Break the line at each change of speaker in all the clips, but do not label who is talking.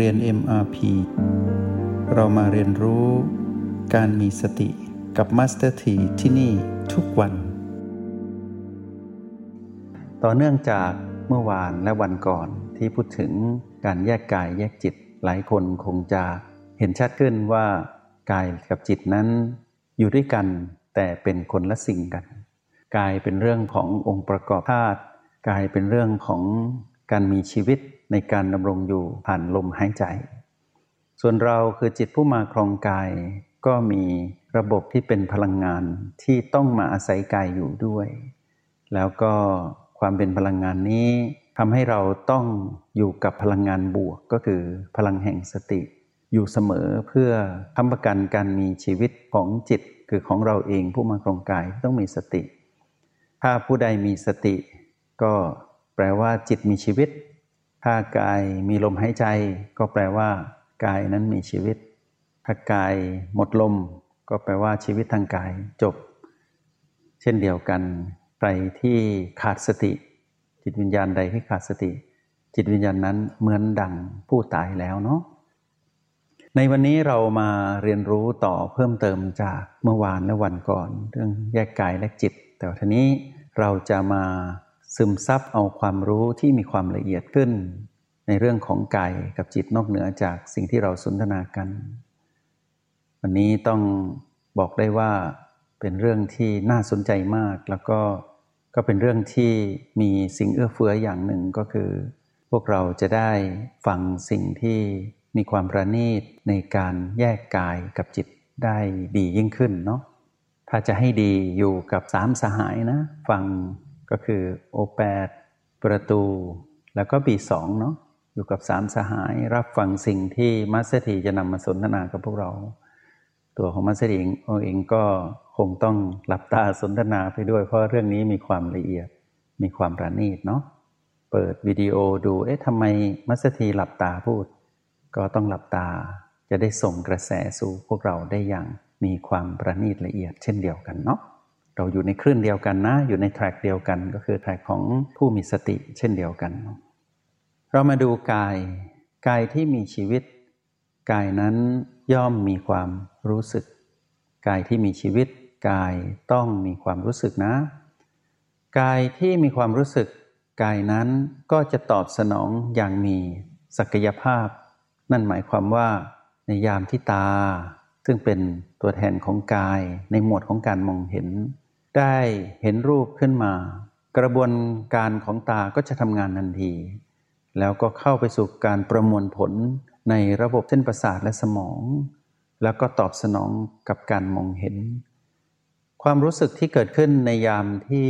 เรียน MRP เรามาเรียนรู้การมีสติกับ Master T ที่ที่นี่ทุกวัน ต่อเนื่องจากเมื่อวานและวันก่อนที่พูดถึงการแยกกายแยกจิตหลายคนคงจะเห็นชัดขึ้นว่ากายกับจิตนั้นอยู่ด้วยกันแต่เป็นคนละสิ่งกัน กายเป็นเรื่องขององค์ประกอบธาตุกายเป็นเรื่องของการมีชีวิต ในการดำรงอยู่ผ่านลมหายใจ ส่วนเราคือจิตผู้มาครองกาย ก็มีระบบที่เป็นพลังงานที่ต้องมาอาศัยกายอยู่ด้วย แล้วก็ความเป็นพลังงานนี้ทำให้เราต้องอยู่กับพลังงานบวกก็คือพลังแห่งสติ อยู่เสมอเพื่อทำประกันการมีชีวิตของจิตคือของเราเองผู้มาครองกายต้องมีสติ ถ้าผู้ใดมีสติ ก็แปลว่าจิตมีชีวิต ถ้ากายมีลมหายใจก็แปลว่า กายนั้นมีชีวิต ถ้ากายหมดลม ก็แปลว่าชีวิตทางกายจบ เช่นเดียวกันใครที่ขาดสติ จิตวิญญาณใดที่ขาดสติ จิตวิญญาณนั้นเหมือนดังผู้ตายแล้วเนาะในวันนี้เรามาเรียนรู้ต่อเพิ่มเติมจากเมื่อวานและวันก่อน เรื่องแยกกายและจิต แต่ทีนี้เราจะมา ซึมซับเอาความรู้ที่มีความละเอียดขึ้น ในเรื่องของกายกับจิตนอกเหนือจากสิ่งที่เราสนทนากัน วันนี้ต้องบอกได้ว่าเป็นเรื่องที่น่าสนใจมาก แล้วก็ก็เป็นเรื่องที่มีสิ่งเอื้อเฟื้ออย่างหนึ่งก็คือ พวกเราจะได้ฟังสิ่งที่มีความประณีตในการแยกกายกับจิตได้ดียิ่งขึ้นเนาะถ้าจะให้ดีอยู่กับสามสหายนะ ฟัง ก็คือโอแปดประตู แล้วก็ปีสองเนาะอยู่กับสามสหายรับฟังสิ่งที่มัสเตีจะนำมาสนทนากับพวกเรา ตัวของมัสเตีเองเองก็คงต้องหลับตาสนทนาไปด้วย เพราะเรื่องนี้มีความละเอียดมีความประณีตเนาะเปิดวิดีโอดูเอ๊ะทำไมมัสเตีหลับตาพูด ก็ต้องหลับตาจะได้ส่งกระแสสู่พวกเราได้อย่างมีความประณีตละเอียดเช่นเดียวกันเนาะ เราอยู่ในคลื่นเดียวกันนะ อยู่ในแทร็กเดียวกัน ก็คือแทร็กของผู้มีสติเช่นเดียวกัน เรามาดูกาย กายที่มีชีวิต กายนั้นย่อมมีความรู้สึก กายที่มีชีวิต กายต้องมีความรู้สึกนะ กายที่มีความรู้สึก กายนั้นก็จะตอบสนองอย่างมีศักยภาพ นั่นหมายความว่า ในยามที่ตา ซึ่งเป็นตัวแทนของกายในหมวดของการมองเห็น ได้เห็นรูปขึ้นมา กระบวนการของตาก็จะทำงานทันที แล้วก็เข้าไปสู่การประมวลผลในระบบเส้นประสาทและสมอง แล้วก็ตอบสนองกับการมองเห็น ความรู้สึกที่เกิดขึ้นในยามที่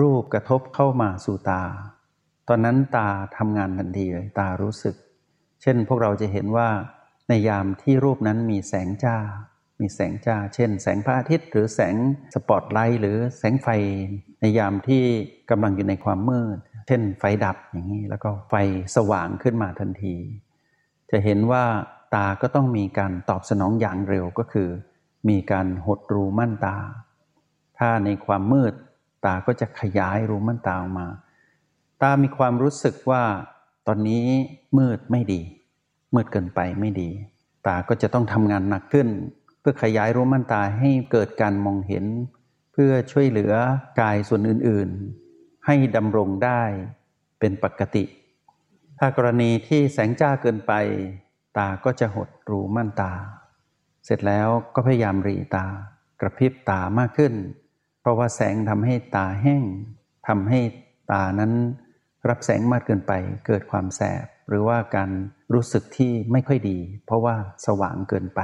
รูปกระทบเข้ามาสู่ตา ตอนนั้นตาทำงานทันทีเลยตารู้สึก เช่นพวกเราจะเห็นว่าในยามที่รูปนั้นมีแสงจ้า มีแสงจ้า เช่น แสงพระอาทิตย์ หรือแสงสปอตไลท์หรือแสงไฟในยามที่กำลังอยู่ในความมืด เช่น ไฟดับอย่างนี้ แล้วก็ไฟสว่างขึ้นมาทันที จะเห็นว่าตาก็ต้องมีการตอบสนองอย่างเร็วก็คือ มีการหดรูมั่นตา ถ้าในความมืด ตาก็จะขยายรูมั่นตาออกมา ตามีความรู้สึกว่าตอนนี้มืดไม่ดี มืดเกินไปไม่ดี ตาก็จะต้องทำงานหนักขึ้น เพื่อขยายรูมั่นตาให้เกิดการมองเห็น เพื่อช่วยเหลือกายส่วนอื่นๆ ให้ดำรงได้เป็นปกติ ถ้ากรณีที่แสงจ้าเกินไป ตาก็จะหดรูมั่นตา เสร็จแล้วก็พยายามรีตากระพริบตามากขึ้น เพราะว่าแสงทำให้ตาแห้งทำให้ตานั้นรับแสงมากเกินไปเกิดความแสบ หรือว่าการรู้สึกที่ไม่ค่อยดี เพราะว่าสว่างเกินไป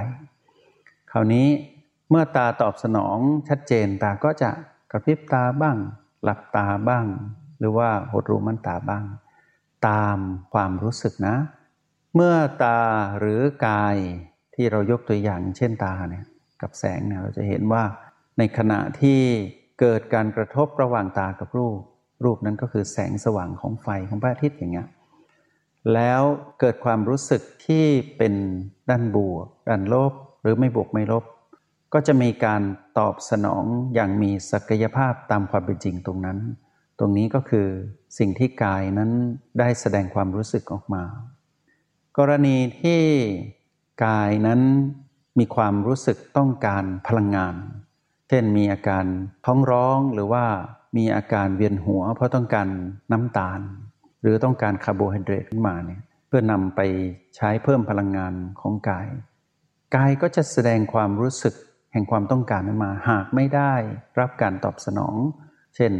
ราวนี้เมื่อตาตอบสนองชัดเจนตาก็จะกระพริบตาบ้าง หลับตาบ้าง หรือว่าหดรูมันตาบ้าง ตามความรู้สึกนะ เมื่อตาหรือกายที่เรายกตัวอย่างเช่นตาเนี่ยกับแสงเนี่ยเราจะเห็นว่าในขณะที่เกิดการกระทบระหว่างตากับรูป รูปนั้นก็คือแสงสว่างของไฟของพระอาทิตย์อย่างเงี้ยแล้วเกิดความรู้สึกที่เป็นด้านบวกด้านลบ รือไม่บวกไม่ลบ ก็จะมีการตอบสนองอย่างมีศักยภาพตามความเป็นจริงตรงนั้น ตรงนี้ก็คือสิ่งที่กายนั้นได้แสดงความรู้สึกออกมา กรณีที่กายนั้นมีความรู้สึกต้องการพลังงาน เช่นมีอาการท้องร้องหรือว่ามีอาการเวียนหัว เพราะต้องการน้ำตาล หรือต้องการคาร์โบไฮเดรตขึ้นมาเนี่ยเพื่อนำไปใช้เพิ่มพลังงานของกาย กายก็จะแสดงความรู้สึกแห่งความต้องการนั้นมา หากไม่ได้รับการตอบสนอง เช่น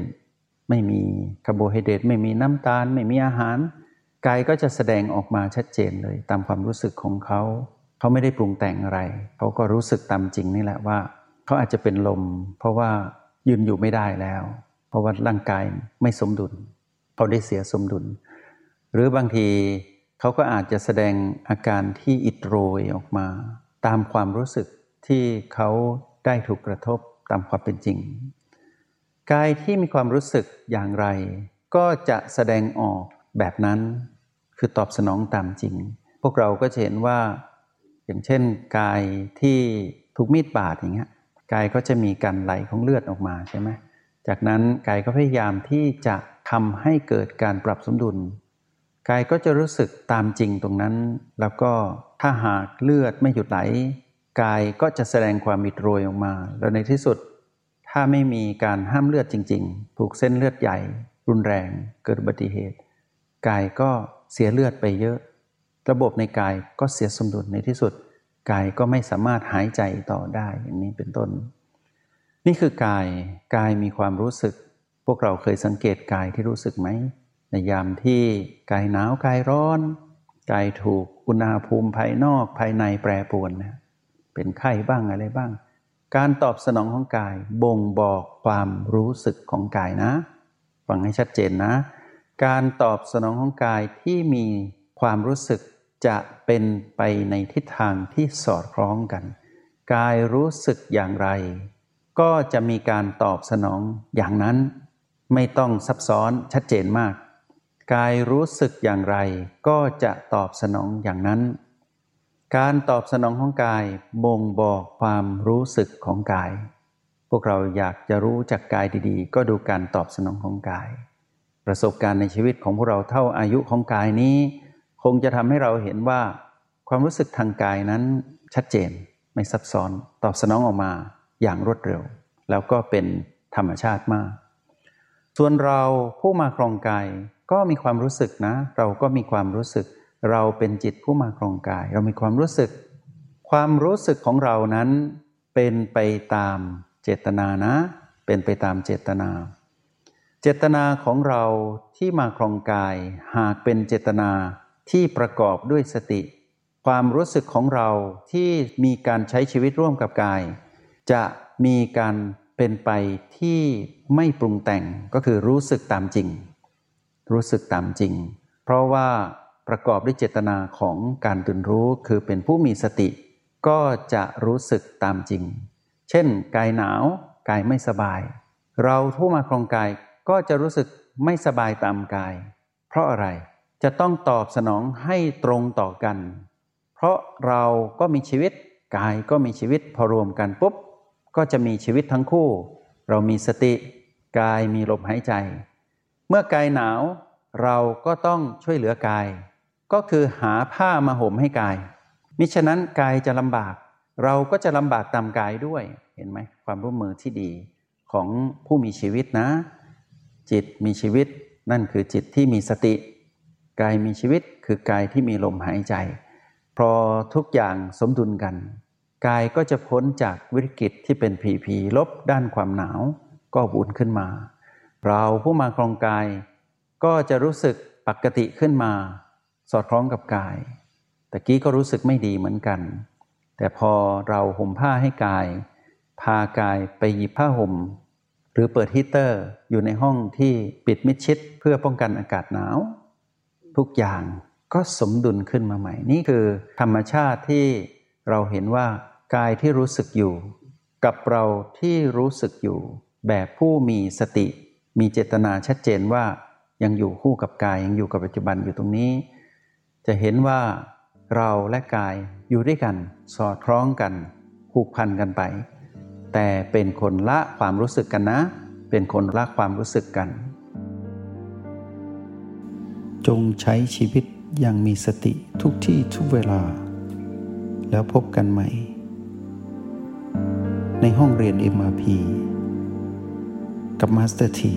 ไม่มีคาร์โบไฮเดรตไม่มีน้ำตาล ไม่มีอาหาร กายก็จะแสดงออกมาชัดเจนเลยตามความรู้สึกของเขา เขาไม่ได้ปรุงแต่งอะไร เขาก็รู้สึกตามจริงนี่แหละว่า เขาอาจจะเป็นลม เพราะว่ายืนอยู่ไม่ได้แล้ว เพราะว่าร่างกายไม่สมดุล เขาได้เสียสมดุล หรือบางทีเขาก็อาจจะแสดงอาการที่อิดโรยออกมา ตามความรู้สึกที่เขาได้ถูกกระทบตามความเป็นจริง กายที่มีความรู้สึกอย่างไร ก็จะแสดงออกแบบนั้น คือตอบสนองตามจริง พวกเราก็จะเห็นว่า อย่างเช่น กายที่ถูกมีดบาดอย่างเงี้ยกายก็จะมีการไหลของเลือดออกมาใช่ไหมจากนั้นกายก็พยายามที่จะทำให้เกิดการปรับสมดุล กายก็จะรู้สึกตามจริงตรงนั้น แล้วก็ ถ้าหากเลือดไม่หยุดไหล กายก็จะแสดงความมิดโรยออกมา แล้วในที่สุด ถ้าไม่มีการห้ามเลือดจริง ๆ ถูกเส้นเลือดใหญ่ รุนแรงเกิดอุบัติเหตุ กายก็เสียเลือดไปเยอะ ระบบในกายก็เสียสมดุลในที่สุด กายก็ไม่สามารถหายใจต่อได้อย่างนี้เป็นต้น นี่คือกายกายมีความรู้สึก พวกเราเคยสังเกตกายที่รู้สึกไหมในยามที่กายหนาวกายร้อน กายถูกอุณหภูมิภายนอกภายในแปรปรวนนะเป็นไข้บ้างอะไรบ้าง การตอบสนองของกายบ่งบอกความรู้สึกของกายนะฟังให้ชัดเจนนะ การตอบสนองของกายที่มีความรู้สึกจะเป็นไปในทิศทางที่สอดคล้องกัน กายรู้สึกอย่างไร ก็จะมีการตอบสนองอย่างนั้น ไม่ต้องซับซ้อนชัดเจนมาก กายรู้สึกอย่างไร ก็จะตอบสนองอย่างนั้น การตอบสนองของกายบ่งบอกความรู้สึกของกาย พวกเราอยากจะรู้จักกายดีๆ ก็ดูการตอบสนองของกาย ประสบการณ์ในชีวิตของพวกเราเท่าอายุของกายนี้ คงจะทำให้เราเห็นว่า ความรู้สึกทางกายนั้นชัดเจนไม่ซับซ้อนตอบสนองออกมาอย่างรวดเร็ว แล้วก็เป็นธรรมชาติมาก ส่วนเราผู้มาครองกาย ก็มีความรู้สึกนะ เราก็มีความรู้สึก เราเป็นจิตผู้มาครองกาย เรามีความรู้สึก ความรู้สึกของเรานั้นเป็นไปตามเจตนานะ เป็นไปตามเจตนา เจตนาของเราที่มาครองกาย หากเป็นเจตนาที่ประกอบด้วยสติ ความรู้สึกของเราที่มีการใช้ชีวิตร่วมกับกาย จะมีการเป็นไปที่ไม่ปรุงแต่งก็คือรู้สึกตามจริง รู้สึกตามจริง เพราะว่าประกอบด้วยเจตนาของการตื่นรู้คือเป็นผู้มีสติ ก็จะรู้สึกตามจริง เช่น กายหนาว กายไม่สบาย เราผู้มาครองกายก็จะรู้สึกไม่สบายตามกาย เพราะอะไรจะต้องตอบสนองให้ตรงต่อกัน เพราะเราก็มีชีวิต กายก็มีชีวิตพอรวมกันปุ๊บ ก็จะมีชีวิตทั้งคู่ เรามีสติ กายมีลมหายใจ เมื่อกายหนาวเราก็ต้องช่วยเหลือกาย ก็คือหาผ้ามาห่มให้กาย มิฉะนั้นกายจะลำบาก เราก็จะลำบากตามกายด้วยเห็นไหมความร่วมมือที่ดีของผู้มีชีวิตนะ จิตมีชีวิตนั่นคือจิตที่มีสติ กายมีชีวิตคือกายที่มีลมหายใจ พอทุกอย่างสมดุลกัน กายก็จะพ้นจากวิกฤตที่เป็นผีผีลบด้านความหนาวก็บุญขึ้นมา เราผู้มาครองกาย ก็จะรู้สึกปกติขึ้นมา สอดคล้องกับกายตะกี้ก็รู้สึกไม่ดีเหมือนกัน แต่พอเราห่มผ้าให้กาย พากายไปหยิบผ้าห่ม หรือเปิดฮีเตอร์อยู่ในห้องที่ปิดมิดชิดเพื่อป้องกันอากาศหนาว ทุกอย่างก็สมดุลขึ้นมาใหม่ นี่คือธรรมชาติที่เราเห็นว่ากายที่รู้สึกอยู่ กับเราที่รู้สึกอยู่ แบบผู้มีสติ มีเจตนาชัดเจนว่ายังอยู่คู่กับกายยังอยู่กับปัจจุบันอยู่ตรงนี้ จะเห็นว่าเราและกายอยู่ด้วยกัน สอดคล้องกันผูกพันกันไป แต่เป็นคนละความรู้สึกกันนะ เป็นคนละความรู้สึกกัน จงใช้ชีวิตอย่างมีสติทุกที่ทุกเวลา แล้วพบกันใหม่ ในห้องเรียน MRP กับมาสเตอร์ที